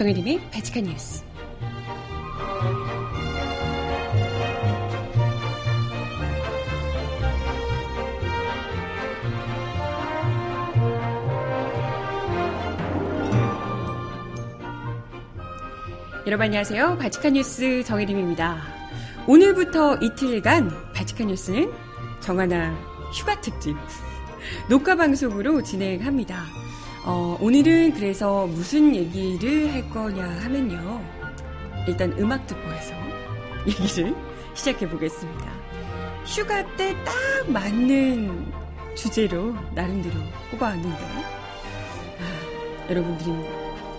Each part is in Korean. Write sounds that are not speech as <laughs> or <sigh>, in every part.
정혜림의 바칙한 뉴스. 여러분 안녕하세요. 바칙한 뉴스 정혜림입니다. 오늘부터 이틀간 바칙한 뉴스는 정하나 휴가 특집 녹화 방송으로 진행합니다. 어, 오늘은 그래서 무슨 얘기를 할 거냐 하면요. 일단 음악 듣고 와서 <laughs> 얘기를 시작해 보겠습니다. 휴가 때 딱 맞는 주제로 나름대로 뽑아왔는데 아, 여러분들이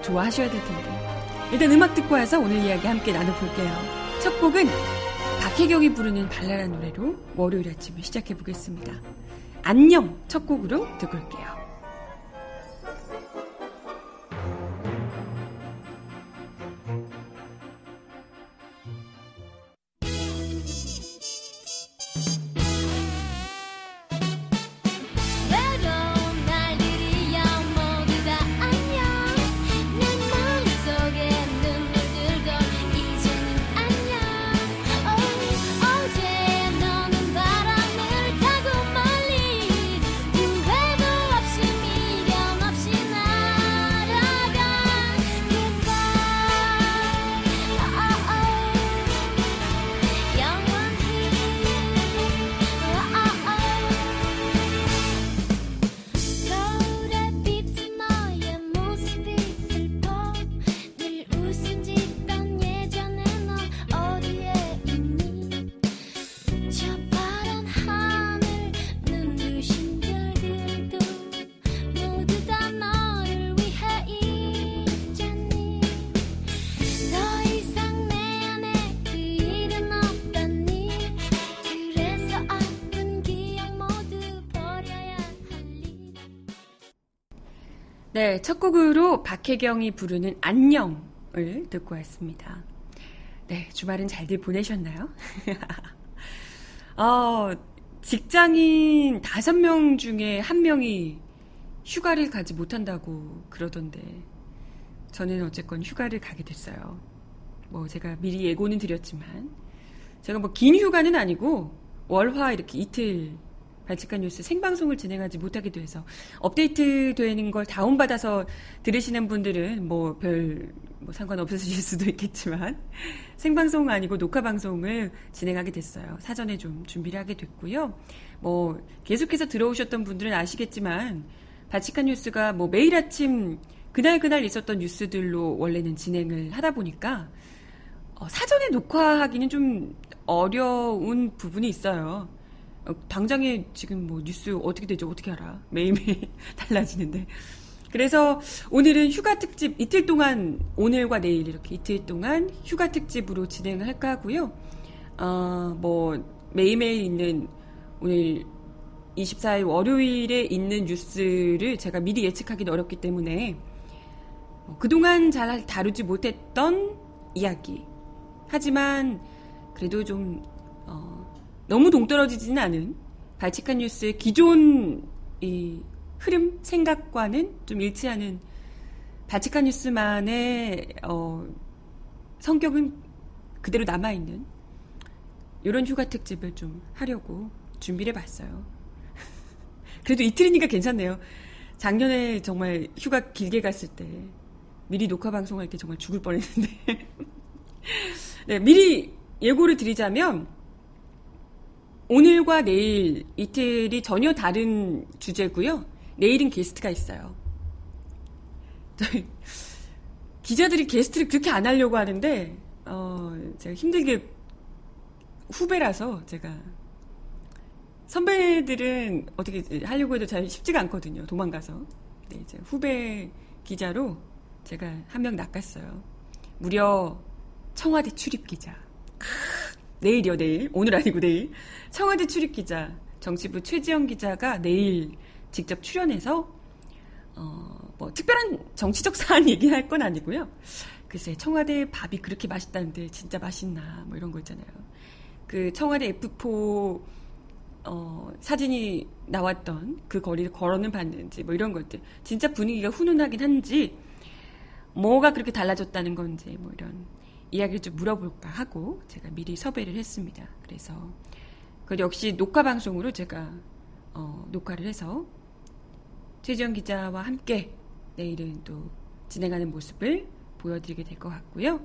좋아하셔야 될 텐데 일단 음악 듣고 와서 오늘 이야기 함께 나눠볼게요. 첫 곡은 박혜경이 부르는 발랄한 노래로 월요일 아침을 시작해 보겠습니다. 안녕 첫 곡으로 듣고 올게요. 네, 첫 곡으로 박혜경이 부르는 안녕을 듣고 왔습니다. 네, 주말은 잘들 보내셨나요? <laughs> 어, 직장인 다섯 명 중에 한 명이 휴가를 가지 못한다고 그러던데, 저는 어쨌건 휴가를 가게 됐어요. 뭐, 제가 미리 예고는 드렸지만, 제가 뭐 긴 휴가는 아니고, 월화 이렇게 이틀 발칙한 뉴스 생방송을 진행하지 못하게 돼서 업데이트 되는 걸 다운받아서 들으시는 분들은 뭐별 뭐 상관없으실 <laughs> 수도 있겠지만 생방송 아니고 녹화 방송을 진행하게 됐어요. 사전에 좀 준비를 하게 됐고요. 뭐 계속해서 들어오셨던 분들은 아시겠지만 발칙한 뉴스가 뭐 매일 아침 그날 그날 있었던 뉴스들로 원래는 진행을 하다 보니까 어, 사전에 녹화하기는 좀 어려운 부분이 있어요. 어, 당장에 지금 뭐 뉴스 어떻게 되죠? 어떻게 알아? 매일매일 <laughs> 달라지는데. 그래서 오늘은 휴가 특집 이틀 동안 오늘과 내일 이렇게 이틀 동안 휴가 특집으로 진행을 할까 하고요. 어, 뭐 매일매일 있는 오늘 24일 월요일에 있는 뉴스를 제가 미리 예측하기는 어렵기 때문에 어, 그동안 잘 다루지 못했던 이야기. 하지만 그래도 좀 어, 너무 동떨어지지는 않은 발칙한 뉴스의 기존 이 흐름 생각과는 좀 일치하는 발칙한 뉴스만의 어, 성격은 그대로 남아 있는 이런 휴가 특집을 좀 하려고 준비를 해봤어요. <laughs> 그래도 이틀이니까 괜찮네요. 작년에 정말 휴가 길게 갔을 때 미리 녹화 방송할 때 정말 죽을 뻔했는데 <laughs> 네, 미리 예고를 드리자면 오늘과 내일 이틀이 전혀 다른 주제고요. 내일은 게스트가 있어요. <laughs> 기자들이 게스트를 그렇게 안 하려고 하는데 어, 제가 힘들게 후배라서 제가 선배들은 어떻게 하려고 해도 잘 쉽지가 않거든요. 도망가서. 네, 이제 후배 기자로 제가 한 명 낚았어요. 무려 청와대 출입 기자. 내일이요, 내일. 오늘 아니고 내일. 청와대 출입 기자, 정치부 최지영 기자가 내일 직접 출연해서, 어, 뭐, 특별한 정치적 사안 얘기할 건 아니고요. 글쎄, 청와대 밥이 그렇게 맛있다는데 진짜 맛있나, 뭐 이런 거 있잖아요. 그 청와대 F4, 어, 사진이 나왔던 그 거리를 걸어는 봤는지, 뭐 이런 것들. 진짜 분위기가 훈훈하긴 한지, 뭐가 그렇게 달라졌다는 건지 뭐 이런 이야기를 좀 물어볼까 하고 제가 미리 섭외를 했습니다. 그래서 그 역시 녹화 방송으로 제가 어, 녹화를 해서 최지영 기자와 함께 내일은 또 진행하는 모습을 보여드리게 될 것 같고요.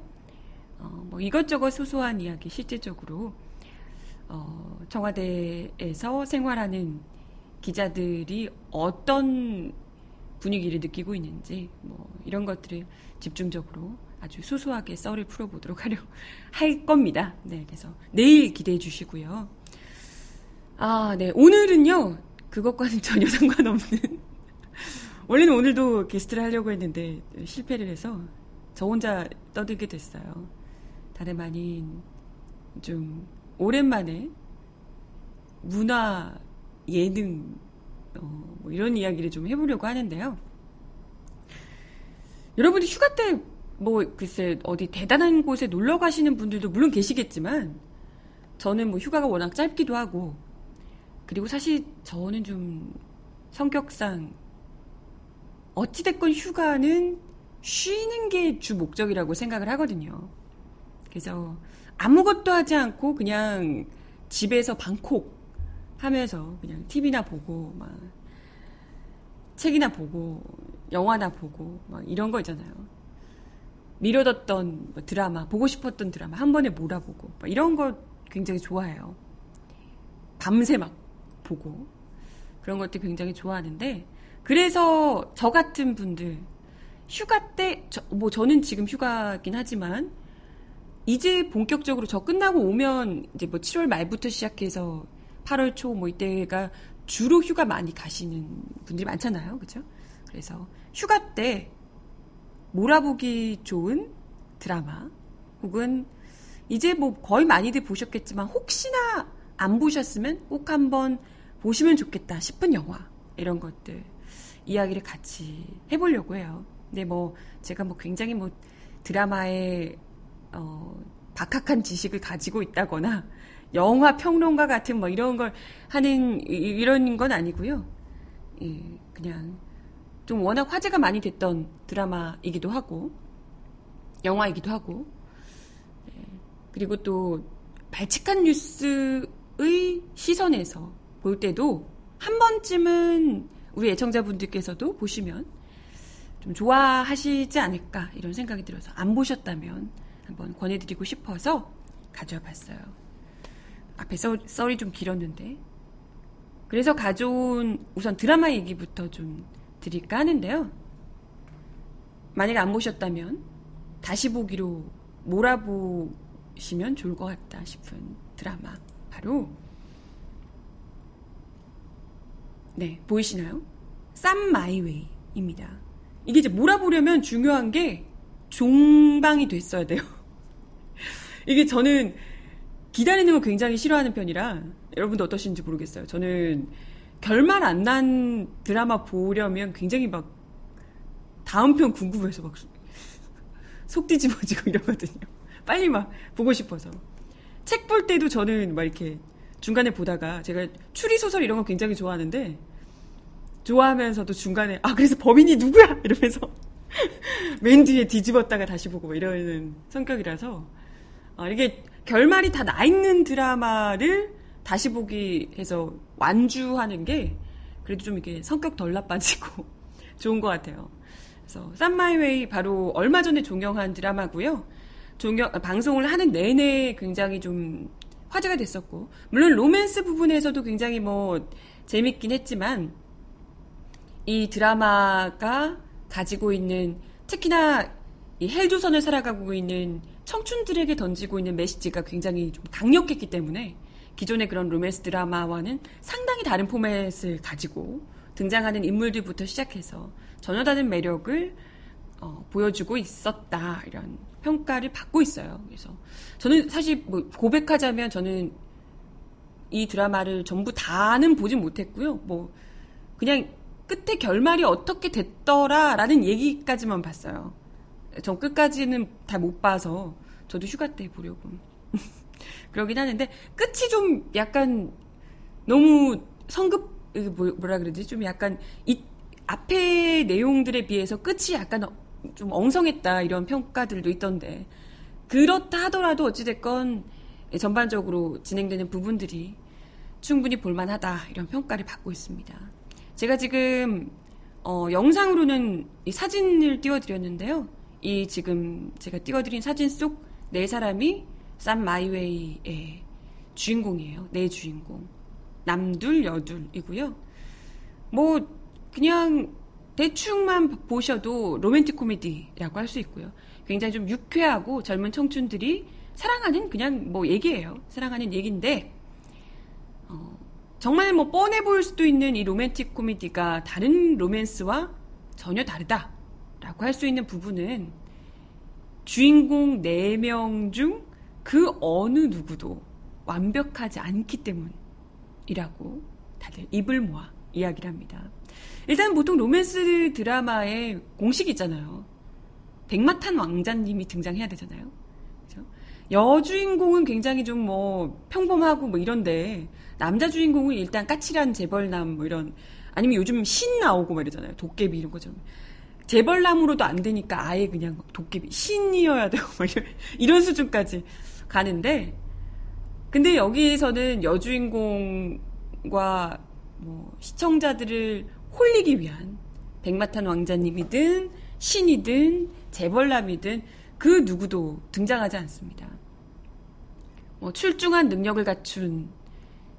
어, 뭐 이것저것 소소한 이야기 실제적으로 어, 청와대에서 생활하는 기자들이 어떤 분위기를 느끼고 있는지 뭐 이런 것들을 집중적으로 아주 소소하게 썰을 풀어보도록 하려 <laughs> 할 겁니다. 네, 그래서 내일 기대해 주시고요. 아, 네, 오늘은요 그것과는 <laughs> 전혀 상관없는 <laughs> 원래는 오늘도 게스트를 하려고 했는데 실패를 해서 저 혼자 떠들게 됐어요. 다름 아닌 좀 오랜만에 문화 예능 어, 뭐 이런 이야기를 좀 해보려고 하는데요. 여러분이 휴가 때 뭐 글쎄 어디 대단한 곳에 놀러 가시는 분들도 물론 계시겠지만 저는 뭐 휴가가 워낙 짧기도 하고 그리고 사실 저는 좀 성격상 어찌됐건 휴가는 쉬는 게 주 목적이라고 생각을 하거든요. 그래서 아무것도 하지 않고 그냥 집에서 방콕 하면서 그냥 TV나 보고 막 책이나 보고 영화나 보고 막 이런 거 있잖아요. 미뤄뒀던 뭐 드라마 보고 싶었던 드라마 한 번에 몰아보고 이런 거 굉장히 좋아해요. 밤새 막 보고 그런 것들 굉장히 좋아하는데 그래서 저 같은 분들 휴가 때 뭐 저는 지금 휴가긴 하지만 이제 본격적으로 저 끝나고 오면 이제 뭐 7월 말부터 시작해서 8월 초 뭐 이때가 주로 휴가 많이 가시는 분들이 많잖아요. 그죠? 그래서 휴가 때 몰아보기 좋은 드라마 혹은 이제 뭐 거의 많이들 보셨겠지만 혹시나 안 보셨으면 꼭 한번 보시면 좋겠다 싶은 영화 이런 것들 이야기를 같이 해보려고 해요. 근데 뭐 제가 뭐 굉장히 뭐 드라마에 어, 박학한 지식을 가지고 있다거나 영화 평론가 같은 뭐 이런 걸 하는 이런 건 아니고요. 예, 그냥 좀 워낙 화제가 많이 됐던 드라마이기도 하고 영화이기도 하고 예, 그리고 또 발칙한 뉴스의 시선에서 볼 때도 한 번쯤은 우리 애청자분들께서도 보시면 좀 좋아하시지 않을까 이런 생각이 들어서 안 보셨다면 한번 권해드리고 싶어서 가져와 봤어요. 앞에 썰, 썰이 좀 길었는데. 그래서 가져온 우선 드라마 얘기부터 좀 드릴까 하는데요. 만약 안 보셨다면 다시 보기로 몰아보시면 좋을 것 같다 싶은 드라마. 바로, 네, 보이시나요? 쌈 마이웨이입니다. 이게 이제 몰아보려면 중요한 게 종방이 됐어야 돼요. <laughs> 이게 저는 기다리는 걸 굉장히 싫어하는 편이라 여러분도 어떠신지 모르겠어요. 저는 결말 안 난 드라마 보려면 굉장히 막 다음 편 궁금해서 막 속 뒤집어지고 <laughs> 이러거든요. 빨리 막 보고 싶어서. 책 볼 때도 저는 막 이렇게 중간에 보다가 제가 추리소설 이런 거 굉장히 좋아하는데 좋아하면서도 중간에 아 그래서 범인이 누구야 <laughs> 이러면서 <laughs> 맨 뒤에 뒤집었다가 다시 보고 이러는 성격이라서 아, 이게 결말이 다 나 있는 드라마를 다시 보기 해서 완주하는 게 그래도 좀 이렇게 성격 덜 나빠지고 <laughs> 좋은 것 같아요. 그래서 쌈마이웨이 바로 얼마 전에 종영한 드라마고요. 종영 방송을 하는 내내 굉장히 좀 화제가 됐었고 물론 로맨스 부분에서도 굉장히 뭐 재밌긴 했지만 이 드라마가 가지고 있는 특히나 이 헬조선을 살아가고 있는 청춘들에게 던지고 있는 메시지가 굉장히 좀 강력했기 때문에 기존의 그런 로맨스 드라마와는 상당히 다른 포맷을 가지고 등장하는 인물들부터 시작해서 전혀 다른 매력을 어, 보여주고 있었다 이런 평가를 받고 있어요. 그래서 저는 사실 뭐 고백하자면 저는 이 드라마를 전부 다는 보진 못했고요. 뭐 그냥 끝에 결말이 어떻게 됐더라라는 얘기까지만 봤어요. 전 끝까지는 다 못 봐서 저도 휴가 때 보려고 <laughs> 그러긴 하는데 끝이 좀 약간 너무 성급 뭐, 뭐라 그러지 좀 약간 이 앞에 내용들에 비해서 끝이 약간 좀 엉성했다 이런 평가들도 있던데 그렇다 하더라도 어찌됐건 전반적으로 진행되는 부분들이 충분히 볼만하다 이런 평가를 받고 있습니다. 제가 지금 어, 영상으로는 이 사진을 띄워드렸는데요. 이 지금 제가 띄워드린 사진 속 네 사람이 쌈 마이웨이의 주인공이에요. 네 주인공. 남둘, 여둘이고요. 뭐 그냥 대충만 보셔도 로맨틱 코미디라고 할 수 있고요. 굉장히 좀 유쾌하고 젊은 청춘들이 사랑하는 그냥 뭐 얘기예요. 사랑하는 얘기인데 어, 정말 뭐 뻔해 보일 수도 있는 이 로맨틱 코미디가 다른 로맨스와 전혀 다르다라고 할 수 있는 부분은 주인공 4명 중 그 어느 누구도 완벽하지 않기 때문이라고 다들 입을 모아 이야기를 합니다. 일단 보통 로맨스 드라마에 공식이 있잖아요. 백마탄 왕자님이 등장해야 되잖아요. 그죠? 여주인공은 굉장히 좀 뭐 평범하고 뭐 이런데 남자 주인공은 일단 까칠한 재벌남 뭐 이런 아니면 요즘 신 나오고 뭐 이러잖아요. 도깨비 이런 거죠. 재벌남으로도 안 되니까 아예 그냥 도깨비 신이어야 되고 막 이런, 이런 수준까지 가는데 근데 여기에서는 여주인공과 뭐 시청자들을 홀리기 위한 백마탄 왕자님이든 신이든 재벌남이든 그 누구도 등장하지 않습니다. 뭐 출중한 능력을 갖춘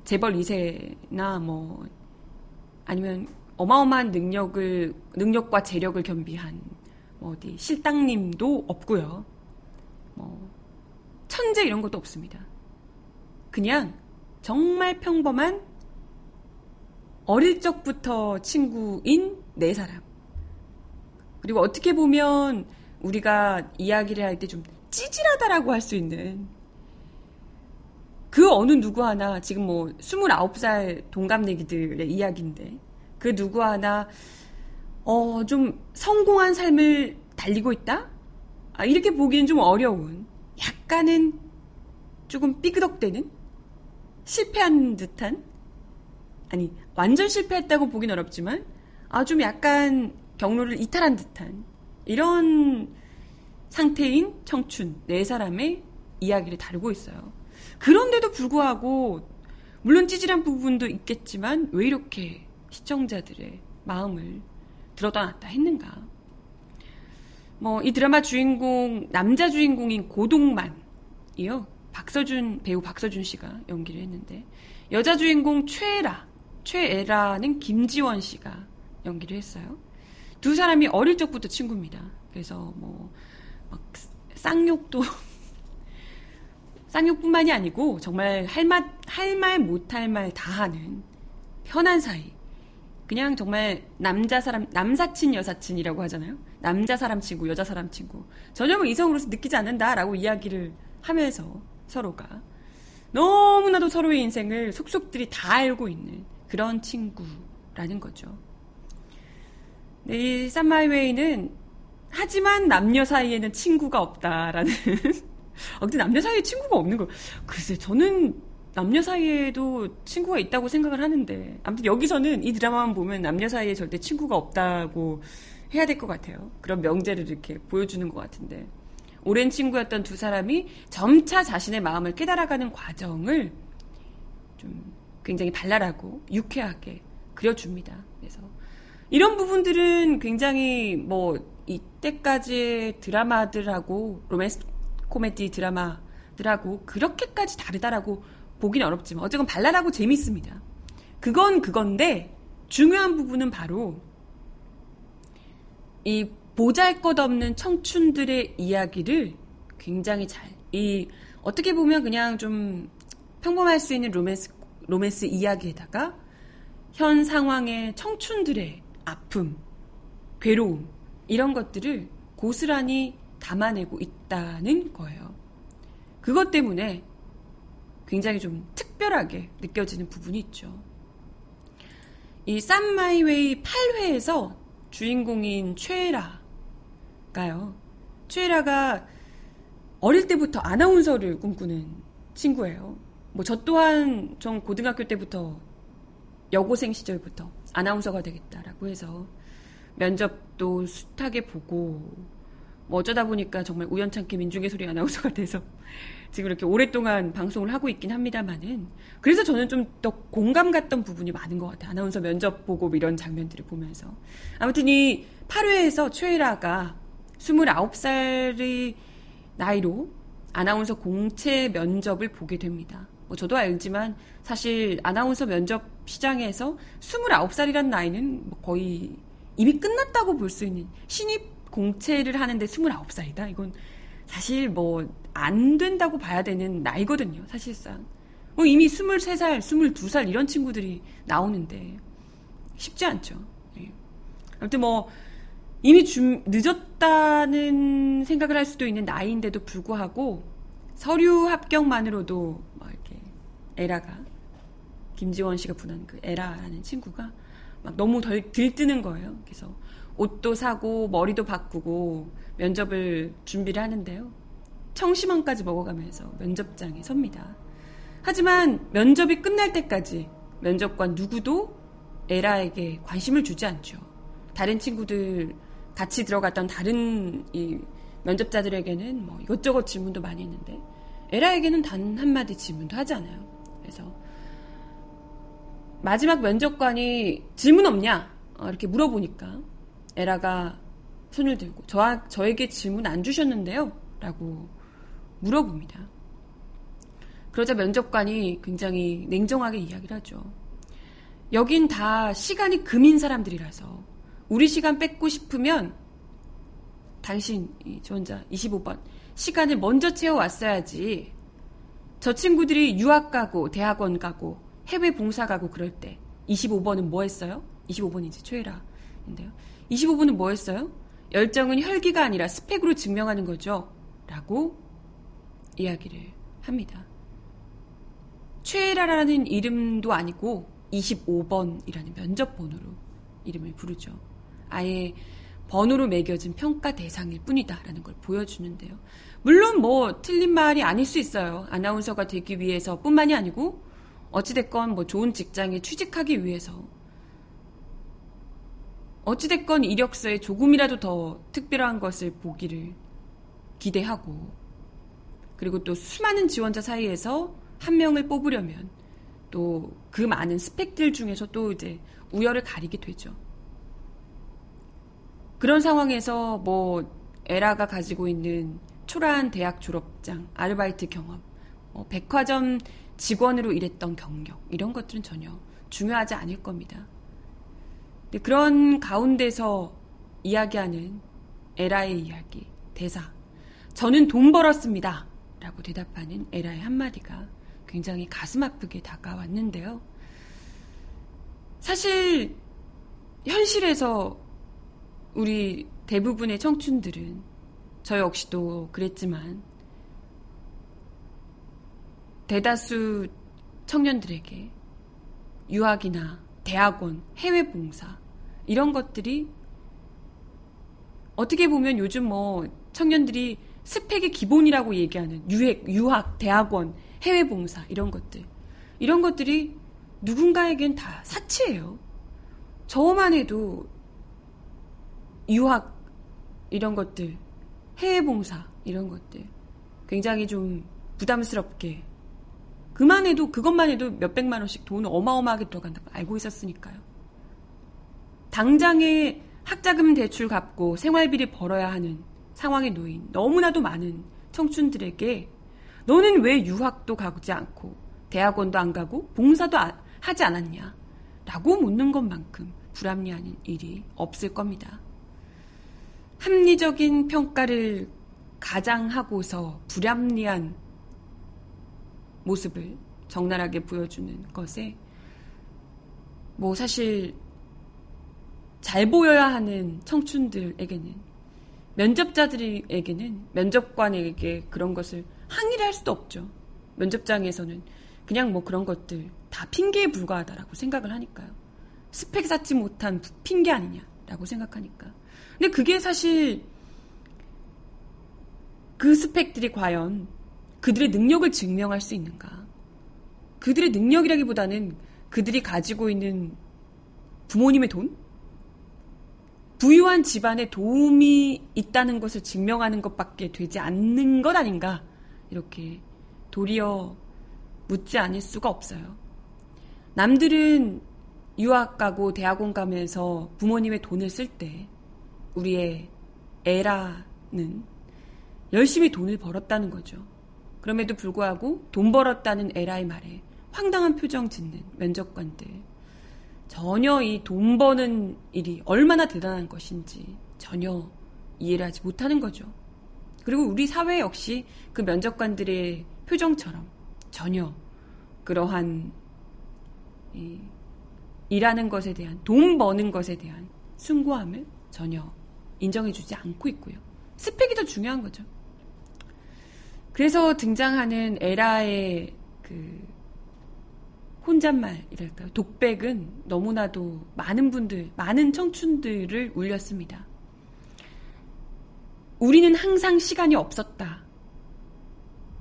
재벌 2세나 뭐 아니면 어마어마한 능력을 능력과 재력을 겸비한 뭐 어디 실당님도 없고요. 뭐 천재 이런 것도 없습니다. 그냥 정말 평범한 어릴 적부터 친구인 네 사람. 그리고 어떻게 보면 우리가 이야기를 할 때 좀 찌질하다라고 할 수 있는 그 어느 누구 하나 지금 뭐 29살 동갑내기들의 이야기인데 그 누구 하나 어 좀 성공한 삶을 달리고 있다? 아, 이렇게 보기엔 좀 어려운 약간은 조금 삐그덕대는 실패한 듯한 아니 완전 실패했다고 보긴 어렵지만 아 좀 약간 경로를 이탈한 듯한 이런 상태인 청춘 네 사람의 이야기를 다루고 있어요. 그런데도 불구하고 물론 찌질한 부분도 있겠지만 왜 이렇게 시청자들의 마음을 들어다 놨다 했는가? 뭐 이 드라마 주인공 남자 주인공인 고동만이요. 박서준 배우 박서준 씨가 연기를 했는데 여자 주인공 최애라 최애라는 김지원 씨가 연기를 했어요. 두 사람이 어릴 적부터 친구입니다. 그래서 뭐막 쌍욕도 <laughs> 쌍욕뿐만이 아니고 정말 할말할말 못할 말 다 하는 편한 사이. 그냥 정말 남자 사람 남사친 여사친이라고 하잖아요. 남자 사람 친구, 여자 사람 친구. 전혀 뭐 이성으로서 느끼지 않는다라고 이야기를 하면서 서로가 너무나도 서로의 인생을 속속들이 다 알고 있는 그런 친구라는 거죠. 네, 이 쌈마이웨이는 하지만 남녀 사이에는 친구가 없다라는. 아, <laughs> 근데 남녀 사이에 친구가 없는 거. 글쎄, 저는 남녀 사이에도 친구가 있다고 생각을 하는데. 아무튼 여기서는 이 드라마만 보면 남녀 사이에 절대 친구가 없다고 해야 될 것 같아요. 그런 명제를 이렇게 보여주는 것 같은데. 오랜 친구였던 두 사람이 점차 자신의 마음을 깨달아가는 과정을 좀 굉장히 발랄하고 유쾌하게 그려줍니다. 그래서 이런 부분들은 굉장히 뭐 이때까지의 드라마들하고 로맨스 코미디 드라마들하고 그렇게까지 다르다라고 보긴 어렵지만 어쨌건 발랄하고 재밌습니다. 그건 그건데 중요한 부분은 바로 이 보잘 것 없는 청춘들의 이야기를 굉장히 잘, 이, 어떻게 보면 그냥 좀 평범할 수 있는 로맨스, 로맨스 이야기에다가 현 상황의 청춘들의 아픔, 괴로움, 이런 것들을 고스란히 담아내고 있다는 거예요. 그것 때문에 굉장히 좀 특별하게 느껴지는 부분이 있죠. 이 쌈마이웨이 8회에서 주인공인 최라 뭘까요? 최애라가 어릴 때부터 아나운서를 꿈꾸는 친구예요. 뭐 저 또한 전 고등학교 때부터 여고생 시절부터 아나운서가 되겠다라고 해서 면접도 숱하게 보고 뭐 어쩌다 보니까 정말 우연찮게 민중의 소리 아나운서가 돼서 지금 이렇게 오랫동안 방송을 하고 있긴 합니다만은 그래서 저는 좀 더 공감 갔던 부분이 많은 것 같아요. 아나운서 면접 보고 이런 장면들을 보면서. 아무튼 이 8회에서 최애라가 29살의 나이로 아나운서 공채 면접을 보게 됩니다. 뭐 저도 알지만 사실 아나운서 면접 시장에서 29살이란 나이는 뭐 거의 이미 끝났다고 볼 수 있는 신입 공채를 하는데 29살이다? 이건 사실 뭐 안 된다고 봐야 되는 나이거든요, 사실상. 뭐 이미 23살, 22살 이런 친구들이 나오는데 쉽지 않죠. 예. 아무튼 뭐 이미 좀 늦었다는 생각을 할 수도 있는 나이인데도 불구하고 서류 합격만으로도 막 이렇게 에라가 김지원 씨가 부른 그 에라라는 친구가 막 너무 덜 들뜨는 거예요. 그래서 옷도 사고 머리도 바꾸고 면접을 준비를 하는데요. 청심환까지 먹어가면서 면접장에 섭니다. 하지만 면접이 끝날 때까지 면접관 누구도 에라에게 관심을 주지 않죠. 다른 친구들 같이 들어갔던 다른 이 면접자들에게는 뭐 이것저것 질문도 많이 했는데 에라에게는 단 한마디 질문도 하지 않아요. 그래서 마지막 면접관이 질문 없냐? 어, 이렇게 물어보니까 에라가 손을 들고 저, 저에게 질문 안 주셨는데요? 라고 물어봅니다. 그러자 면접관이 굉장히 냉정하게 이야기를 하죠. 여긴 다 시간이 금인 사람들이라서 우리 시간 뺏고 싶으면 당신 이 지원자 25번 시간을 먼저 채워왔어야지. 저 친구들이 유학 가고 대학원 가고 해외 봉사 가고 그럴 때 25번은 뭐 했어요? 25번이지 최애라 인데요. 25번은 뭐 했어요? 열정은 혈기가 아니라 스펙으로 증명하는 거죠. 라고 이야기를 합니다. 최애라라는 이름도 아니고 25번이라는 면접 번호로 이름을 부르죠. 아예 번호로 매겨진 평가 대상일 뿐이다라는 걸 보여주는데요. 물론 뭐 틀린 말이 아닐 수 있어요. 아나운서가 되기 위해서 뿐만이 아니고 어찌됐건 뭐 좋은 직장에 취직하기 위해서 어찌됐건 이력서에 조금이라도 더 특별한 것을 보기를 기대하고 그리고 또 수많은 지원자 사이에서 한 명을 뽑으려면 또 그 많은 스펙들 중에서 또 이제 우열을 가리게 되죠. 그런 상황에서 뭐 에라가 가지고 있는 초라한 대학 졸업장, 아르바이트 경험, 뭐 백화점 직원으로 일했던 경력 이런 것들은 전혀 중요하지 않을 겁니다. 그런 가운데서 이야기하는 에라의 이야기, 대사. 저는 돈 벌었습니다. 라고 대답하는 에라의 한마디가 굉장히 가슴 아프게 다가왔는데요. 사실, 현실에서 우리 대부분의 청춘들은 저 역시도 그랬지만 대다수 청년들에게 유학이나 대학원, 해외 봉사 이런 것들이 어떻게 보면 요즘 뭐 청년들이 스펙의 기본이라고 얘기하는 유학, 유학, 대학원, 해외 봉사 이런 것들 이런 것들이 누군가에겐 다 사치예요. 저만 해도 유학 이런 것들, 해외 봉사 이런 것들 굉장히 좀 부담스럽게 그만 해도 그것만 해도 몇백만 원씩 돈을 어마어마하게 들어간다고 알고 있었으니까요. 당장에 학자금 대출 갚고 생활비를 벌어야 하는 상황에 놓인 너무나도 많은 청춘들에게 너는 왜 유학도 가지 않고 대학원도 안 가고 봉사도 하지 않았냐? 라고 묻는 것만큼 불합리한 일이 없을 겁니다. 합리적인 평가를 가장하고서 불합리한 모습을 적나라하게 보여주는 것에 뭐 사실 잘 보여야 하는 청춘들에게는 면접자들에게는 면접관에게 그런 것을 항의를 할 수도 없죠. 면접장에서는 그냥 뭐 그런 것들 다 핑계에 불과하다라고 생각을 하니까요. 스펙 쌓지 못한 핑계 아니냐라고 생각하니까. 근데 그게 사실 그 스펙들이 과연 그들의 능력을 증명할 수 있는가? 그들의 능력이라기보다는 그들이 가지고 있는 부모님의 돈? 부유한 집안에 도움이 있다는 것을 증명하는 것밖에 되지 않는 것 아닌가 이렇게 도리어 묻지 않을 수가 없어요. 남들은 유학 가고 대학원 가면서 부모님의 돈을 쓸 때 우리의 에라는 열심히 돈을 벌었다는 거죠. 그럼에도 불구하고 돈 벌었다는 에라의 말에 황당한 표정 짓는 면접관들. 전혀 이 돈 버는 일이 얼마나 대단한 것인지 전혀 이해를 하지 못하는 거죠. 그리고 우리 사회 역시 그 면접관들의 표정처럼 전혀 그러한 일하는 것에 대한 돈 버는 것에 대한 숭고함을 전혀 인정해주지 않고 있고요. 스펙이 더 중요한 거죠. 그래서 등장하는 에라의 그 혼잣말이랄까요. 독백은 너무나도 많은 분들, 많은 청춘들을 울렸습니다. 우리는 항상 시간이 없었다.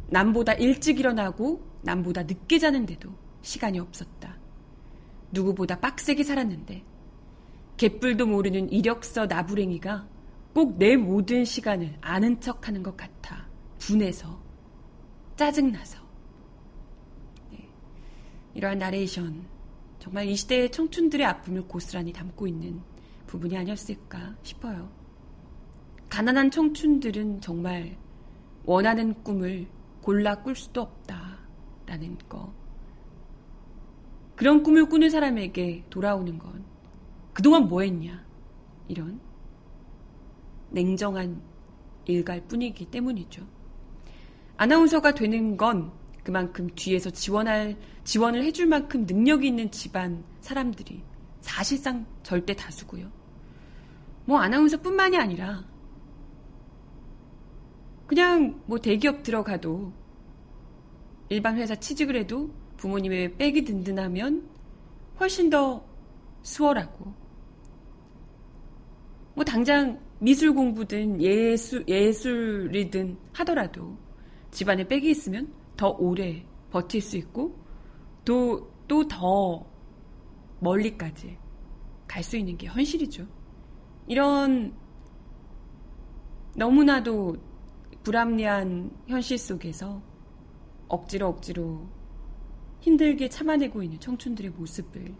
남보다 일찍 일어나고 남보다 늦게 자는데도 시간이 없었다. 누구보다 빡세게 살았는데 개뿔도 모르는 이력서 나부랭이가 꼭 내 모든 시간을 아는 척 하는 것 같아. 분해서 짜증나서. 네. 이러한 나레이션, 정말 이 시대의 청춘들의 아픔을 고스란히 담고 있는 부분이 아니었을까 싶어요. 가난한 청춘들은 정말 원하는 꿈을 골라 꿀 수도 없다라는 거. 그런 꿈을 꾸는 사람에게 돌아오는 건 그동안 뭐 했냐? 이런 냉정한 일갈 뿐이기 때문이죠. 아나운서가 되는 건 그만큼 뒤에서 지원할, 지원을 해줄 만큼 능력이 있는 집안 사람들이 사실상 절대 다수고요. 뭐 아나운서 뿐만이 아니라 그냥 뭐 대기업 들어가도 일반 회사 취직을 해도 부모님의 백이 든든하면 훨씬 더 수월하고 뭐 당장 미술 공부든 예술, 예술이든 하더라도 집안에 백이 있으면 더 오래 버틸 수 있고 또 또 더 멀리까지 갈 수 있는 게 현실이죠. 이런 너무나도 불합리한 현실 속에서 억지로 억지로 힘들게 참아내고 있는 청춘들의 모습을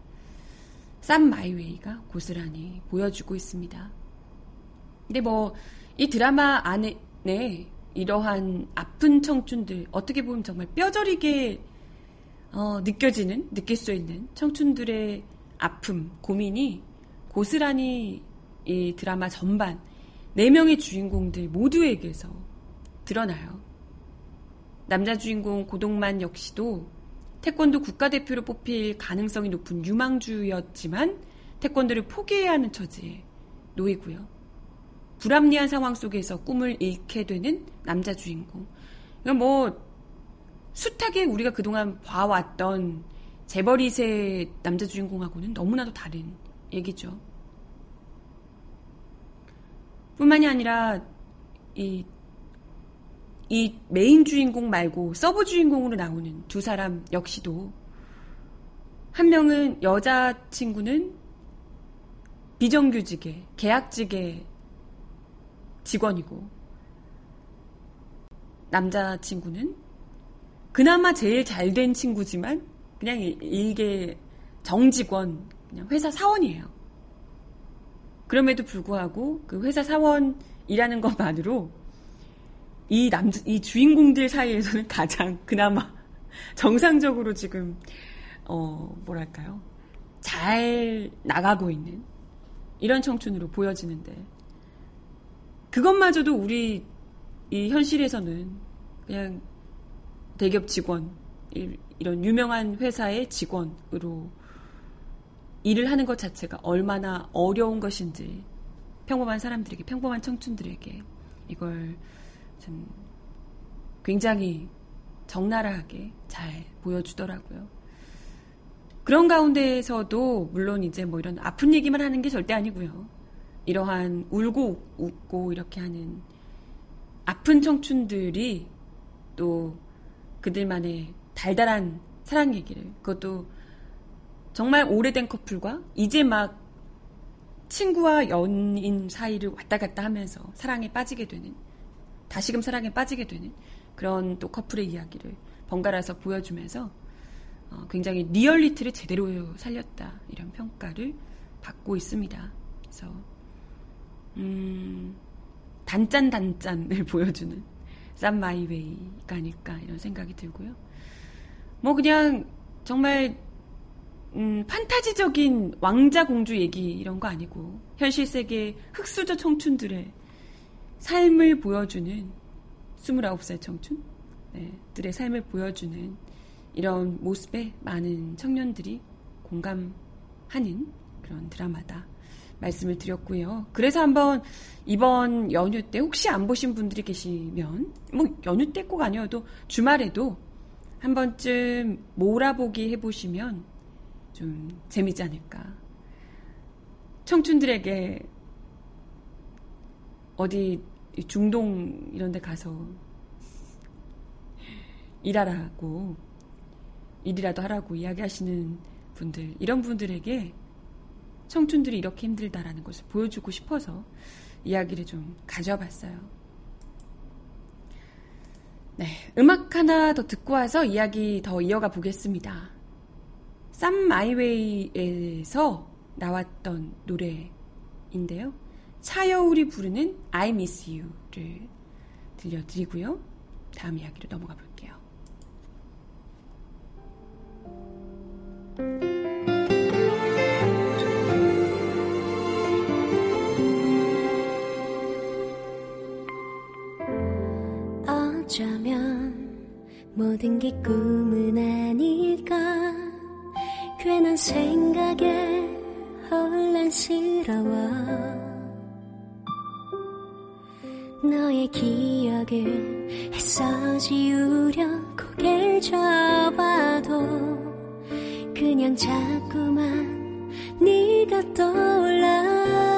쌈 마이웨이가 고스란히 보여주고 있습니다. 근데 뭐 이 드라마 안에 네, 이러한 아픈 청춘들 어떻게 보면 정말 뼈저리게 어, 느껴지는 느낄 수 있는 청춘들의 아픔 고민이 고스란히 이 드라마 전반 네 명의 주인공들 모두에게서 드러나요. 남자 주인공 고동만 역시도 태권도 국가대표로 뽑힐 가능성이 높은 유망주였지만 태권도를 포기해야 하는 처지에 놓이고요. 불합리한 상황 속에서 꿈을 잃게 되는 남자 주인공. 이건 뭐 숱하게 우리가 그동안 봐왔던 재벌 2세 남자 주인공하고는 너무나도 다른 얘기죠. 뿐만이 아니라 이, 이 메인 주인공 말고 sub 주인공으로 나오는 두 사람 역시도 한 명은 여자친구는 비정규직의 계약직의 직원이고 남자친구는 그나마 제일 잘 된 친구지만 그냥 일개 정직원 그냥 회사 사원이에요. 그럼에도 불구하고 그 회사 사원이라는 것만으로 이 남, 이 주인공들 사이에서는 <laughs> 가장 그나마 정상적으로 지금, 어, 뭐랄까요. 잘 나가고 있는 이런 청춘으로 보여지는데 그것마저도 우리 이 현실에서는 그냥 대기업 직원, 이런 유명한 회사의 직원으로 일을 하는 것 자체가 얼마나 어려운 것인지 평범한 사람들에게, 평범한 청춘들에게 이걸 참 굉장히 적나라하게 잘 보여주더라고요. 그런 가운데에서도 물론 이제 뭐 이런 아픈 얘기만 하는 게 절대 아니고요. 이러한 울고 웃고 이렇게 하는 아픈 청춘들이 또 그들만의 달달한 사랑 얘기를 그것도 정말 오래된 커플과 이제 막 친구와 연인 사이를 왔다 갔다 하면서 사랑에 빠지게 되는 다시금 사랑에 빠지게 되는 그런 또 커플의 이야기를 번갈아서 보여주면서 어, 굉장히 리얼리티를 제대로 살렸다 이런 평가를 받고 있습니다. 그래서 음, 단짠 단짠을 <laughs> 보여주는 쌈 마이웨이가 아닐까 이런 생각이 들고요. 뭐 그냥 정말 음, 판타지적인 왕자 공주 얘기 이런 거 아니고 현실 세계 흑수저 청춘들의 삶을 보여주는 29살 청춘 네, 들의 삶을 보여주는 이런 모습에 많은 청년들이 공감하는 그런 드라마다 말씀을 드렸고요. 그래서 한번 이번 연휴 때 혹시 안 보신 분들이 계시면 뭐 연휴 때 꼭 아니어도 주말에도 한 번쯤 몰아보기 해보시면 좀 재미지 않을까. 청춘들에게 어디 중동 이런 데 가서 일하라고 일이라도 하라고 이야기하시는 분들 이런 분들에게 청춘들이 이렇게 힘들다라는 것을 보여주고 싶어서 이야기를 좀 가져와 봤어요. 네, 음악 하나 더 듣고 와서 이야기 더 이어가 보겠습니다. 쌈 마이웨이에서 나왔던 노래인데요. 차여울이 부르는 I Miss You를 들려드리고요. 다음 이야기로 넘어가 볼게요. 어쩌면 모든 게 꿈은 아닐까? 괜한 생각에 혼란스러워. 너의 기억을 애써 지우려 고개를 져봐도 그냥 자꾸만 네가 떠올라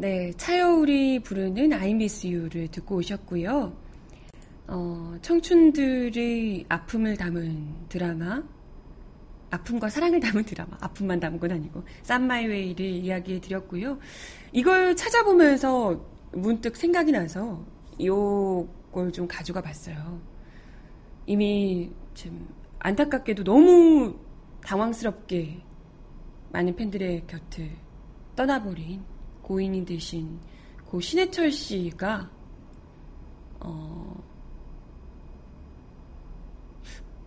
네, 차여울이 부르는 I Miss You를 듣고 오셨고요. 어, 청춘들의 아픔을 담은 드라마, 아픔과 사랑을 담은 드라마, 아픔만 담은 건 아니고, 쌈마이웨이를 이야기해 드렸고요. 이걸 찾아보면서 문득 생각이 나서 이걸 좀 가져가 봤어요. 이미 좀 안타깝게도 너무 당황스럽게 많은 팬들의 곁을 떠나버린 고인이 되신 고 신해철 씨가 어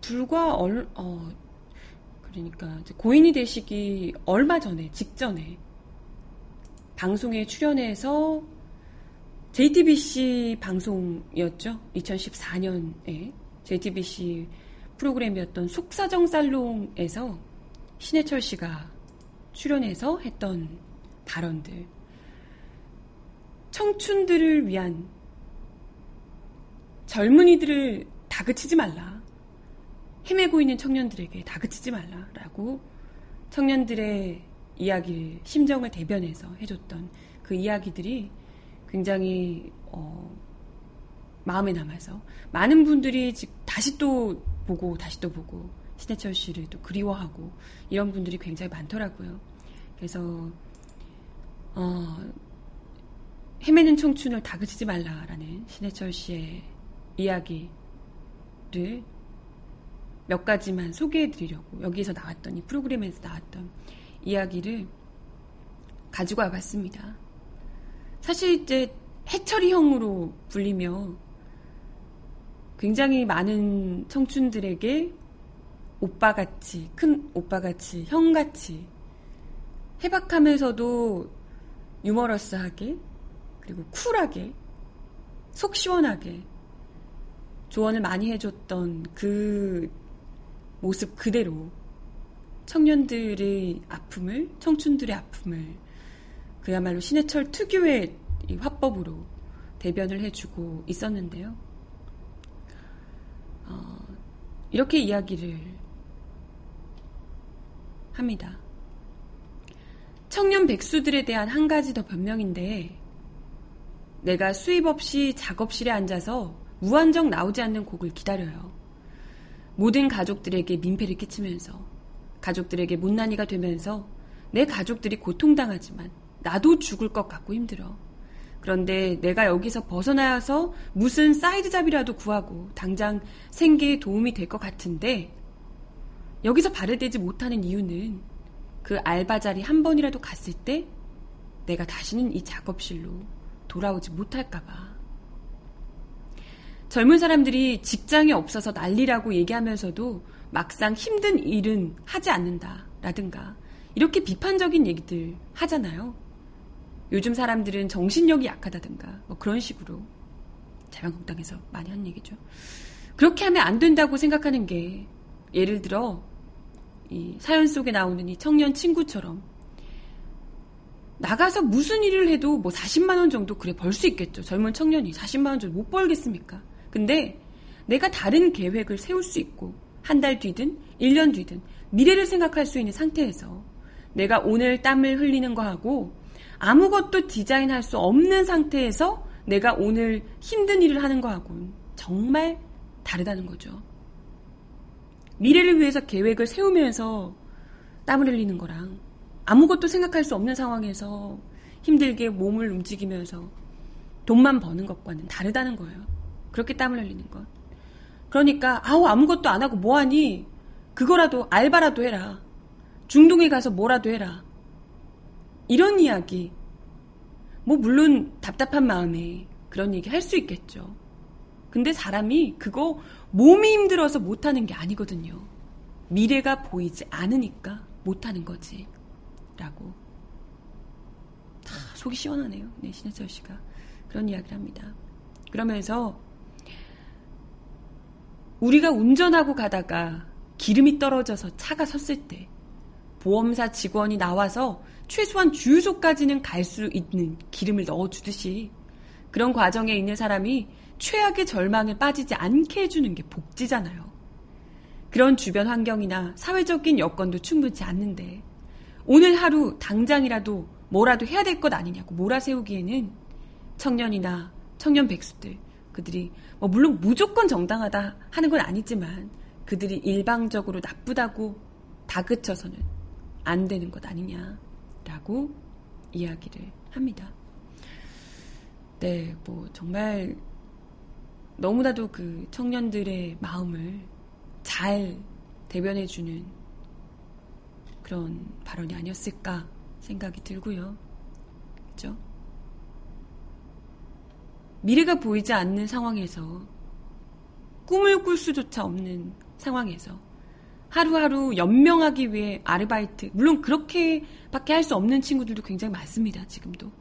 불과 얼, 어, 그러니까 고인이 되시기 얼마 전에, 직전에 방송에 출연해서 JTBC 방송이었죠. 2014년에 JTBC 프로그램이었던 속사정 살롱에서 신해철 씨가 출연해서 했던 발언들. 청춘들을 위한 젊은이들을 다그치지 말라. 헤매고 있는 청년들에게 다그치지 말라라고 청년들의 이야기를 심정을 대변해서 해줬던 그 이야기들이 굉장히 어, 마음에 남아서 많은 분들이 다시 또 보고 다시 또 보고 신해철 씨를 또 그리워하고 이런 분들이 굉장히 많더라고요. 그래서 어, 헤매는 청춘을 다그치지 말라라는 신해철 씨의 이야기를 몇 가지만 소개해 드리려고 여기서 나왔던 이 프로그램에서 나왔던 이야기를 가지고 와봤습니다. 사실 이제 해철이형으로 불리며 굉장히 많은 청춘들에게 오빠같이, 큰 오빠같이, 형같이 해박하면서도 유머러스하게 그리고 쿨하게, 속 시원하게 조언을 많이 해줬던 그 모습 그대로 청년들의 아픔을, 청춘들의 아픔을 그야말로 신해철 특유의 화법으로 대변을 해주고 있었는데요. 어, 이렇게 이야기를 합니다. 청년 백수들에 대한 한 가지 더 변명인데 내가 수입 없이 작업실에 앉아서 무한정 나오지 않는 곡을 기다려요. 모든 가족들에게 민폐를 끼치면서 가족들에게 못난이가 되면서 내 가족들이 고통당하지만 나도 죽을 것 같고 힘들어. 그런데 내가 여기서 벗어나서 무슨 side job이라도 구하고 당장 생계에 도움이 될 것 같은데 여기서 발을 떼지 못하는 이유는 그 알바 자리 한 번이라도 갔을 때 내가 다시는 이 작업실로 돌아오지 못할까봐. 젊은 사람들이 직장이 없어서 난리라고 얘기하면서도 막상 힘든 일은 하지 않는다 라든가 이렇게 비판적인 얘기들 하잖아요. 요즘 사람들은 정신력이 약하다든가 뭐 그런 식으로 자유한국당에서 많이 한 얘기죠. 그렇게 하면 안 된다고 생각하는 게 예를 들어 이 사연 속에 나오는 이 청년 친구처럼 나가서 무슨 일을 해도 뭐 40만 원 정도 그래 벌 수 있겠죠. 젊은 청년이 40만 원 정도 못 벌겠습니까? 근데 내가 다른 계획을 세울 수 있고 한 달 뒤든 1년 뒤든 미래를 생각할 수 있는 상태에서 내가 오늘 땀을 흘리는 거하고 아무것도 디자인할 수 없는 상태에서 내가 오늘 힘든 일을 하는 거하고는 정말 다르다는 거죠. 미래를 위해서 계획을 세우면서 땀을 흘리는 거랑 아무것도 생각할 수 없는 상황에서 힘들게 몸을 움직이면서 돈만 버는 것과는 다르다는 거예요. 그렇게 땀을 흘리는 것. 그러니까 아우 아무것도 안 하고 뭐하니? 그거라도 알바라도 해라. 중동에 가서 뭐라도 해라. 이런 이야기. 뭐 물론 답답한 마음에 그런 얘기 할 수 있겠죠. 근데 사람이 그거 몸이 힘들어서 못하는 게 아니거든요. 미래가 보이지 않으니까 못하는 거지. 라고. 다 속이 시원하네요. 네, 신혜철 씨가. 그런 이야기를 합니다. 그러면서 우리가 운전하고 가다가 기름이 떨어져서 차가 섰을 때 보험사 직원이 나와서 최소한 주유소까지는 갈 수 있는 기름을 넣어주듯이 그런 과정에 있는 사람이 최악의 절망에 빠지지 않게 해주는 게 복지잖아요. 그런 주변 환경이나 사회적인 여건도 충분치 않는데 오늘 하루 당장이라도 뭐라도 해야 될 것 아니냐고 몰아세우기에는 청년이나 청년 백수들 그들이 뭐 물론 무조건 정당하다 하는 건 아니지만 그들이 일방적으로 나쁘다고 다그쳐서는 안 되는 것 아니냐 라고 이야기를 합니다. 네, 뭐 정말 너무나도 그 청년들의 마음을 잘 대변해주는 그런 발언이 아니었을까 생각이 들고요. 그죠? 미래가 보이지 않는 상황에서 꿈을 꿀 수조차 없는 상황에서 하루하루 연명하기 위해 아르바이트, 물론 그렇게밖에 할 수 없는 친구들도 굉장히 많습니다, 지금도.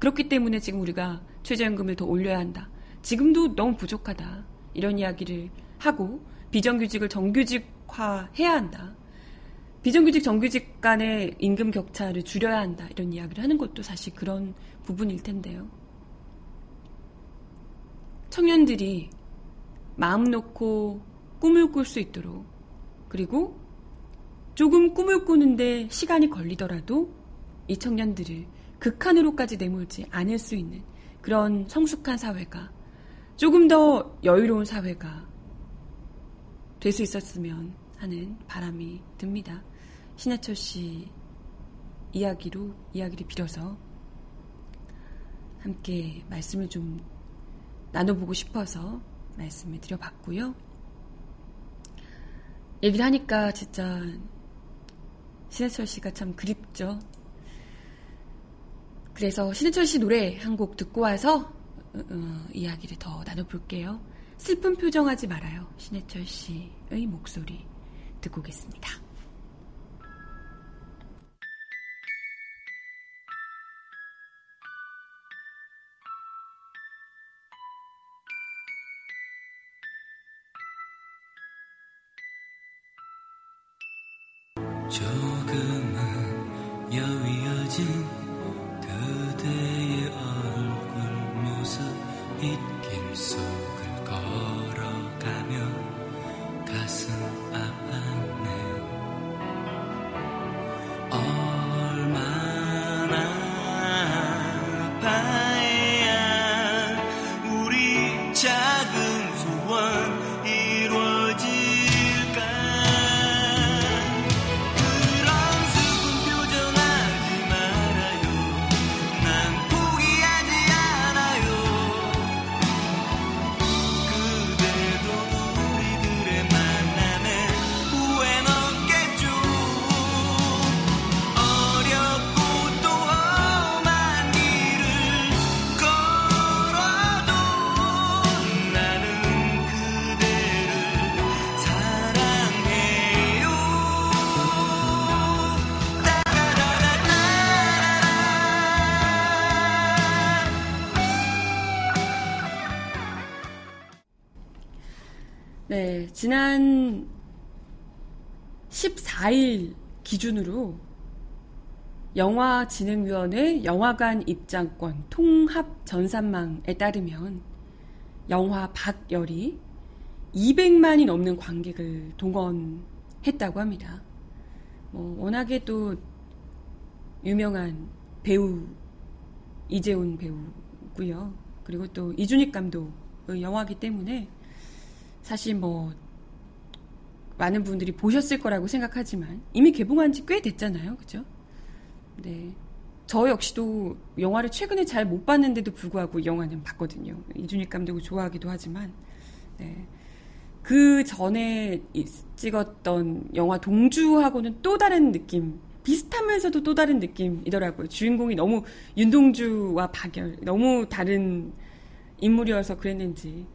그렇기 때문에 지금 우리가 최저임금을 더 올려야 한다. 지금도 너무 부족하다. 이런 이야기를 하고 비정규직을 정규직화 해야 한다. 비정규직 정규직 간의 임금 격차를 줄여야 한다. 이런 이야기를 하는 것도 사실 그런 부분일 텐데요. 청년들이 마음 놓고 꿈을 꿀 수 있도록 그리고 조금 꿈을 꾸는데 시간이 걸리더라도 이 청년들을 극한으로까지 내몰지 않을 수 있는 그런 성숙한 사회가 조금 더 여유로운 사회가 될 수 있었으면 하는 바람이 듭니다. 신해철 씨 이야기로 이야기를 빌어서 함께 말씀을 좀 나눠보고 싶어서 말씀을 드려봤고요. 얘기를 하니까 진짜 신해철 씨가 참 그립죠. 그래서 신해철 씨 노래 한 곡 듣고 와서 어, 어, 이야기를 더 나눠볼게요. 슬픈 표정하지 말아요. 신해철 씨의 목소리 듣고 오겠습니다. 지난 14일 기준으로 영화진흥위원회 영화관 입장권 통합 전산망에 따르면 영화 박열이 200만이 넘는 관객을 동원했다고 합니다. 뭐 워낙에 또 유명한 배우 이재훈 배우고요. 그리고 또 이준익 감독의 영화기 때문에 사실 뭐 많은 분들이 보셨을 거라고 생각하지만 이미 개봉한 지 꽤 됐잖아요. 그죠? 네. 저 역시도 영화를 최근에 잘 못 봤는데도 불구하고 영화는 봤거든요. 이준익 감독을 좋아하기도 하지만, 네. 그 전에 찍었던 영화 동주하고는 또 다른 느낌, 비슷하면서도 또 다른 느낌이더라고요. 주인공이 너무 윤동주와 박열, 너무 다른 인물이어서 그랬는지.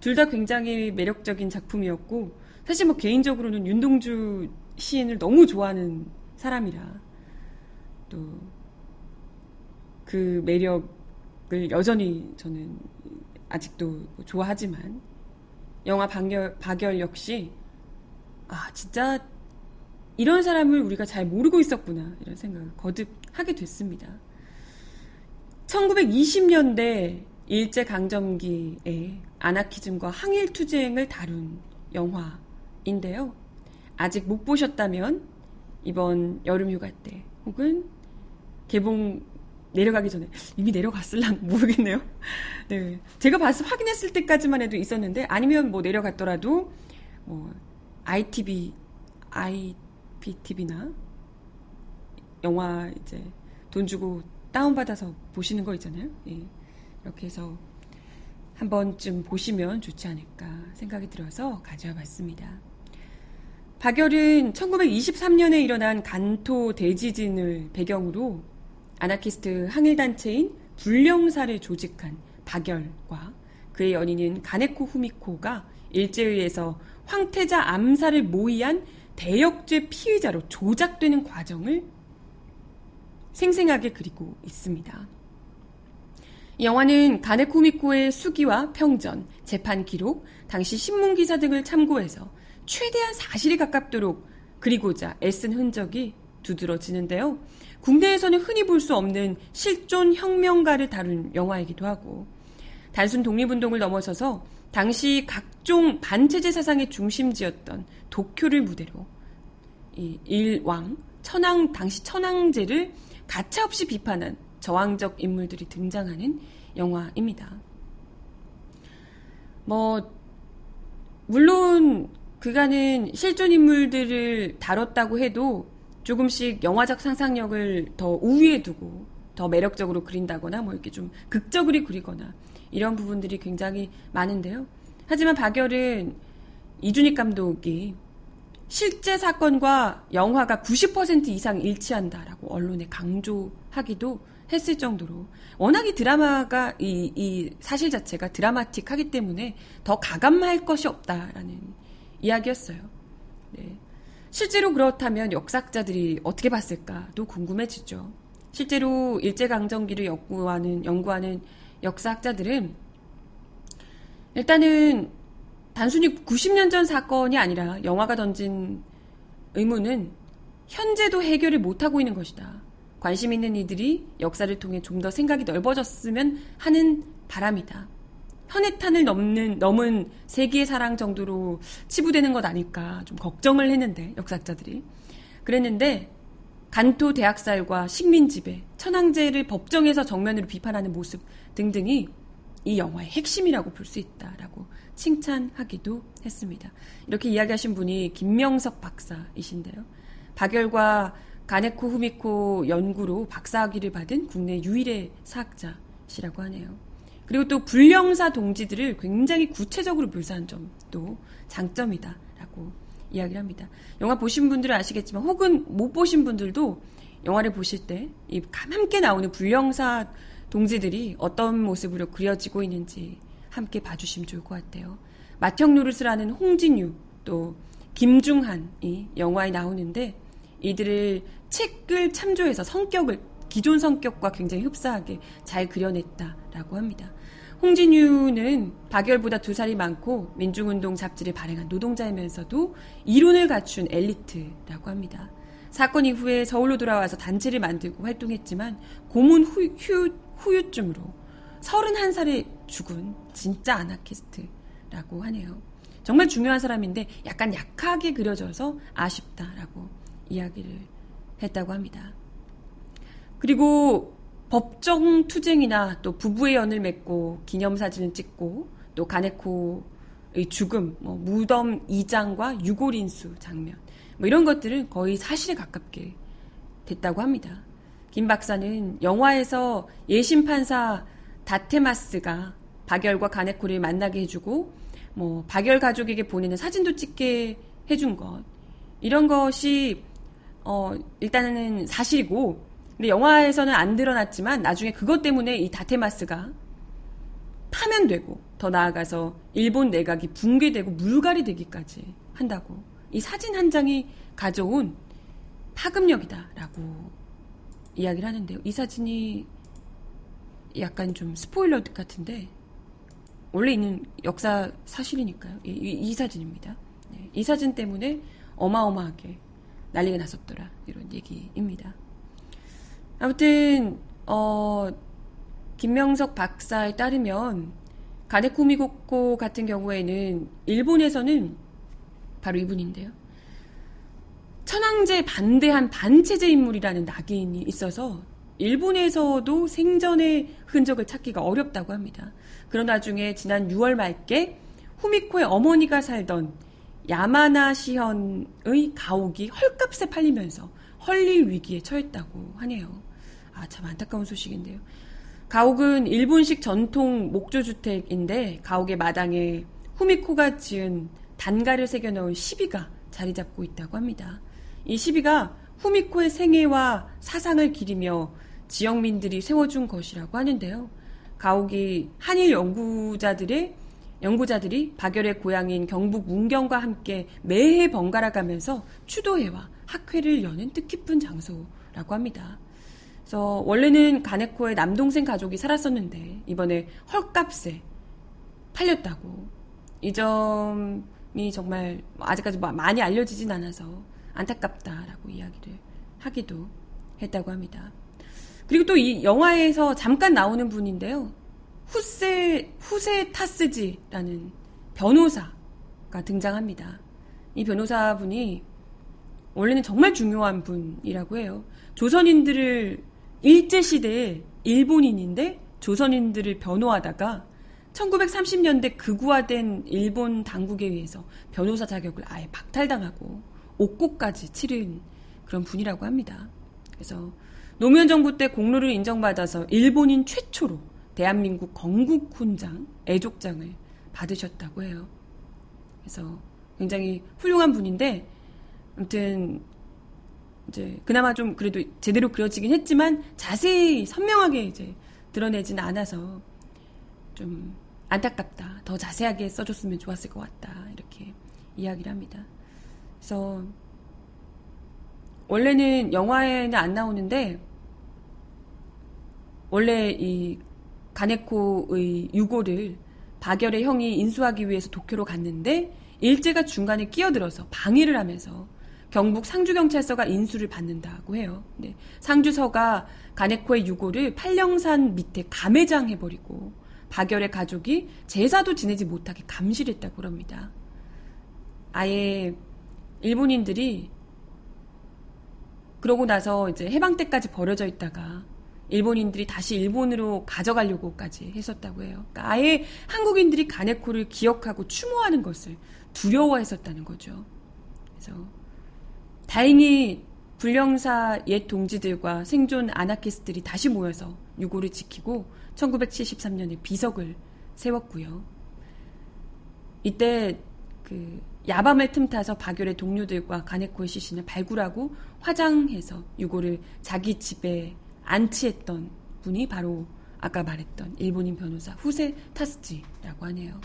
둘 다 굉장히 매력적인 작품이었고, 사실 뭐 개인적으로는 윤동주 시인을 너무 좋아하는 사람이라, 또, 그 매력을 여전히 저는 아직도 좋아하지만 영화 박열, 박열 역시 아 진짜 이런 사람을 우리가 잘 모르고 있었구나 이런 생각을 거듭 하게 됐습니다. 1920년대 일제 강점기에 아나키즘과 항일 투쟁을 다룬 영화 인데요. 아직 못 보셨다면 이번 여름 휴가 때 혹은 개봉 내려가기 전에 이미 내려갔을랑 <laughs> 모르겠네요. 네, 제가 봤을 확인했을 때까지만 해도 있었는데 아니면 뭐 내려갔더라도 뭐 ITV, IPTV나 영화 이제 돈 주고 다운 받아서 보시는 거 있잖아요. 예, 이렇게 해서 한 번쯤 보시면 좋지 않을까 생각이 들어서 가져와 봤습니다. 박열은 1923년에 일어난 간토 대지진을 배경으로 아나키스트 항일단체인 불령사를 조직한 박열과 그의 연인인 가네코 후미코가 일제의에서 황태자 암살을 모의한 대역죄 피의자로 조작되는 과정을 생생하게 그리고 있습니다. 이 영화는 가네코 후미코의 수기와 평전, 재판 기록, 당시 신문 기사 등을 참고해서 최대한 사실에 가깝도록 그리고자 애쓴 흔적이 두드러지는데요. 국내에서는 흔히 볼 수 없는 실존 혁명가를 다룬 영화이기도 하고 단순 독립운동을 넘어서서 당시 각종 반체제 사상의 중심지였던 도쿄를 무대로 이 일왕 천황 당시 천황제를 가차없이 비판한 저항적 인물들이 등장하는 영화입니다. 뭐 물론 그간은 실존 인물들을 다뤘다고 해도 조금씩 영화적 상상력을 더 우위에 두고 더 매력적으로 그린다거나 뭐 이렇게 좀 극적으로 그리거나 이런 부분들이 굉장히 많은데요. 하지만 박열은 이준익 감독이 실제 사건과 영화가 90% 이상 일치한다라고 언론에 강조하기도 했을 정도로 워낙 이 드라마가 이, 이 사실 자체가 드라마틱하기 때문에 더 가감할 것이 없다라는 이야기였어요. 네. 실제로 그렇다면 역사학자들이 어떻게 봤을까도 궁금해지죠. 실제로 일제강점기를 연구하는, 연구하는 역사학자들은 일단은 단순히 90년 전 사건이 아니라 영화가 던진 의문은 현재도 해결을 못하고 있는 것이다. 관심 있는 이들이 역사를 통해 좀 더 생각이 넓어졌으면 하는 바람이다. 현해탄을 넘는 넘은 세계의 사랑 정도로 치부되는 것 아닐까 좀 걱정을 했는데 역사학자들이 그랬는데 간토 대학살과 식민 지배, 천황제를 법정에서 정면으로 비판하는 모습 등등이 이 영화의 핵심이라고 볼 수 있다라고 칭찬하기도 했습니다. 이렇게 이야기하신 분이 김명석 박사이신데요. 박열과 가네코 후미코 연구로 박사학위를 받은 국내 유일의 사학자시라고 하네요. 그리고 또 불령사 동지들을 굉장히 구체적으로 묘사한 점도 장점이다라고 이야기를 합니다. 영화 보신 분들은 아시겠지만 혹은 못 보신 분들도 영화를 보실 때 이 함께 나오는 불령사 동지들이 어떤 모습으로 그려지고 있는지 함께 봐주시면 좋을 것 같아요. 맏형 노릇을 하는 홍진유 또 김중한이 영화에 나오는데 이들을 책을 참조해서 성격을 기존 성격과 굉장히 흡사하게 잘 그려냈다라고 합니다. 홍진유는 박열보다 두 살이 많고 민중운동 잡지를 발행한 노동자이면서도 이론을 갖춘 엘리트라고 합니다. 사건 이후에 서울로 돌아와서 단체를 만들고 활동했지만 고문 후, 휴, 후유증으로 31살에 죽은 진짜 아나키스트라고 하네요. 정말 중요한 사람인데 약간 약하게 그려져서 아쉽다라고 이야기를 했다고 합니다. 그리고 법정 투쟁이나 또 부부의 연을 맺고 기념사진을 찍고 또 가네코의 죽음, 뭐 무덤 이장과 유골인수 장면 뭐 이런 것들은 거의 사실에 가깝게 됐다고 합니다. 김 박사는 영화에서 예심 판사 다테마스가 박열과 가네코를 만나게 해주고 뭐 박열 가족에게 보내는 사진도 찍게 해준 것 이런 것이 어 일단은 사실이고 근데 영화에서는 안 드러났지만 나중에 그것 때문에 이 다테마스가 파면 되고 더 나아가서 일본 내각이 붕괴되고 물갈이 되기까지 한다고 이 사진 한 장이 가져온 파급력이다라고 이야기를 하는데요. 이 사진이 약간 좀 스포일러 같은데 원래 있는 역사 사실이니까요. 이, 이, 이 사진입니다. 네, 이 사진 때문에 어마어마하게 난리가 났었더라 이런 얘기입니다. 아무튼 어, 김명석 박사에 따르면 가네코미고코 같은 경우에는 일본에서는 바로 이분인데요. 천황제 반대한 반체제 인물이라는 낙인이 있어서 일본에서도 생전의 흔적을 찾기가 어렵다고 합니다. 그런 와중에 지난 6월 말께 후미코의 어머니가 살던 야마나 시현의 가옥이 헐값에 팔리면서 헐릴 위기에 처했다고 하네요. 아, 참 안타까운 소식인데요. 가옥은 일본식 전통 목조주택인데 가옥의 마당에 후미코가 지은 단가를 새겨넣은 시비가 자리 잡고 있다고 합니다. 이 시비가 후미코의 생애와 사상을 기리며 지역민들이 세워준 것이라고 하는데요. 가옥이 한일 연구자들의 연구자들이 박열의 고향인 경북 문경과 함께 매해 번갈아 가면서 추도회와 학회를 여는 뜻깊은 장소라고 합니다. 그래서 원래는 가네코의 남동생 가족이 살았었는데 이번에 헐값에 팔렸다고. 이 점이 정말 아직까지 많이 알려지진 않아서 안타깝다라고 이야기를 하기도 했다고 합니다. 그리고 또 이 영화에서 잠깐 나오는 분인데요. 후세, 후세 타스지라는 변호사가 등장합니다. 이 변호사분이 원래는 정말 중요한 분이라고 해요. 조선인들을 일제시대에 일본인인데 조선인들을 변호하다가 1930년대 극우화된 일본 당국에 의해서 변호사 자격을 아예 박탈당하고 옥고까지 치른 그런 분이라고 합니다. 그래서 노무현 정부 때 공로를 인정받아서 일본인 최초로 대한민국 건국훈장, 애족장을 받으셨다고 해요. 그래서 굉장히 훌륭한 분인데, 아무튼, 이제, 그나마 좀 그래도 제대로 그려지긴 했지만, 자세히 선명하게 이제 드러내진 않아서, 좀 안타깝다. 더 자세하게 써줬으면 좋았을 것 같다. 이렇게 이야기를 합니다. 그래서, 원래는 영화에는 안 나오는데 원래 이 가네코의 유고를 박열의 형이 인수하기 위해서 도쿄로 갔는데 일제가 중간에 끼어들어서 방해를 하면서 경북 상주경찰서가 인수를 받는다고 해요. 네. 상주서가 가네코의 유고를 팔령산 밑에 감회장해버리고 박열의 가족이 제사도 지내지 못하게 감시했다고 합니다. 아예 일본인들이 그러고 나서 이제 해방 때까지 버려져 있다가 일본인들이 다시 일본으로 가져가려고까지 했었다고 해요. 그러니까 아예 한국인들이 가네코를 기억하고 추모하는 것을 두려워했었다는 거죠. 그래서 다행히 불령사 옛 동지들과 생존 아나키스트들이 다시 모여서 유고를 지키고 1973년에 비석을 세웠고요. 이때 그 야밤을 틈타서 박열의 동료들과 가네코의 시신을 발굴하고 화장해서 유고를 자기 집에 안치했던 분이 바로 아까 말했던 일본인 변호사 후세 타스지라고 하네요.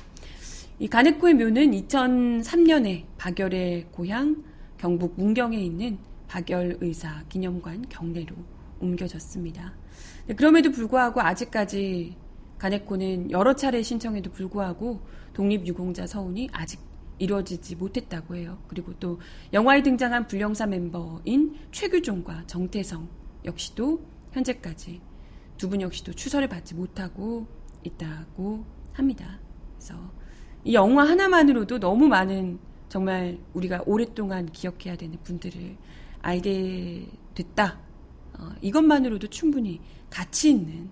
이 가네코의 묘는 2003년에 박열의 고향 경북 문경에 있는 박열 의사 기념관 경내로 옮겨졌습니다. 그럼에도 불구하고 아직까지 가네코는 여러 차례 신청에도 불구하고 독립유공자 서운이 아직 이루어지지 못했다고 해요. 그리고 또 영화에 등장한 불령사 멤버인 최규종과 정태성 역시도 현재까지 두 분 역시도 추서를 받지 못하고 있다고 합니다. 그래서 이 영화 하나만으로도 너무 많은 정말 우리가 오랫동안 기억해야 되는 분들을 알게 됐다. 어, 이것만으로도 충분히 가치 있는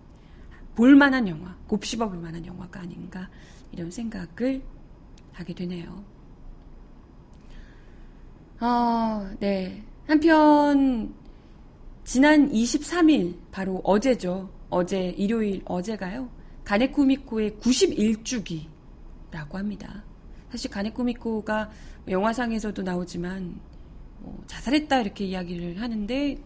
볼만한 영화, 곱씹어 볼 만한 영화가 아닌가 이런 생각을 하게 되네요. 어, 네. 한편 지난 23일 바로 어제죠. 어제 일요일 어제가요. 가네쿠미코의 91주기라고 합니다. 사실 가네쿠미코가 영화상에서도 나오지만 뭐 자살했다 이렇게 이야기를 하는데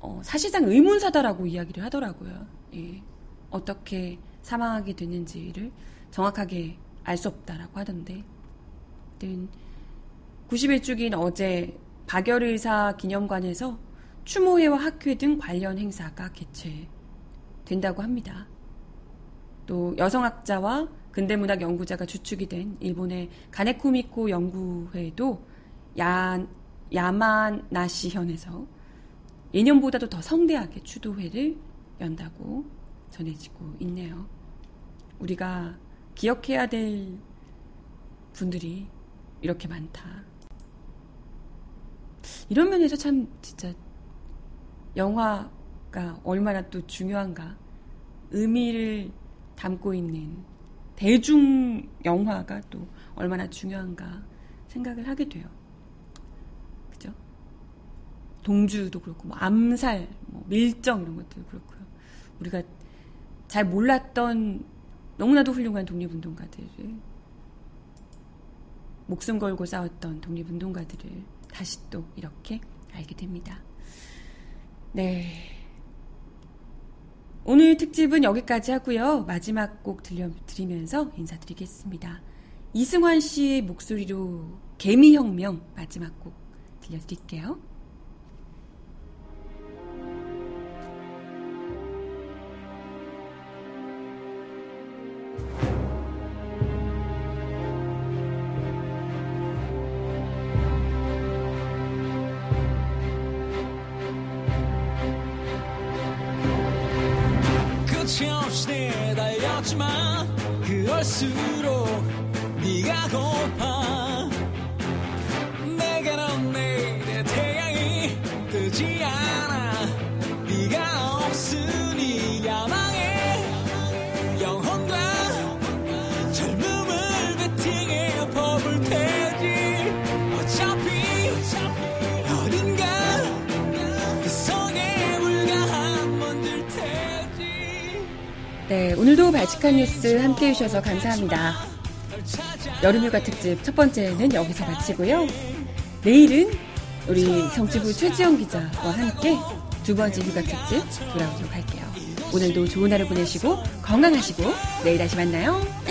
어, 사실상 의문사다라고 이야기를 하더라고요. 예. 어떻게 사망하게 됐는지를 정확하게 알 수 없다라고 하던데. 91주기인 어제 박열의사 기념관에서 추모회와 학회 등 관련 행사가 개최된다고 합니다. 또 여성학자와 근대문학 연구자가 주축이 된 일본의 가네쿠미코 연구회도 야, 야마나시현에서 예년보다도 더 성대하게 추도회를 연다고 전해지고 있네요. 우리가 기억해야 될 분들이 이렇게 많다. 이런 면에서 참 진짜 영화가 얼마나 또 중요한가. 의미를 담고 있는 대중 영화가 또 얼마나 중요한가 생각을 하게 돼요. 그죠? 동주도 그렇고, 뭐 암살, 뭐 밀정 이런 것도 그렇고요. 우리가 잘 몰랐던 너무나도 훌륭한 독립운동가들을 목숨 걸고 싸웠던 독립운동가들을 다시 또 이렇게 알게 됩니다. 네. 오늘 특집은 여기까지 하고요. 마지막 곡 들려드리면서 인사드리겠습니다. 이승환 씨의 목소리로 개미혁명 마지막 곡 들려드릴게요. 오늘도 발칙한 뉴스 함께 해주셔서 감사합니다. 여름휴가 특집 첫 번째는 여기서 마치고요. 내일은 우리 정치부 최지영 기자와 함께 두 번째 휴가 특집 돌아오도록 할게요. 오늘도 좋은 하루 보내시고 건강하시고 내일 다시 만나요.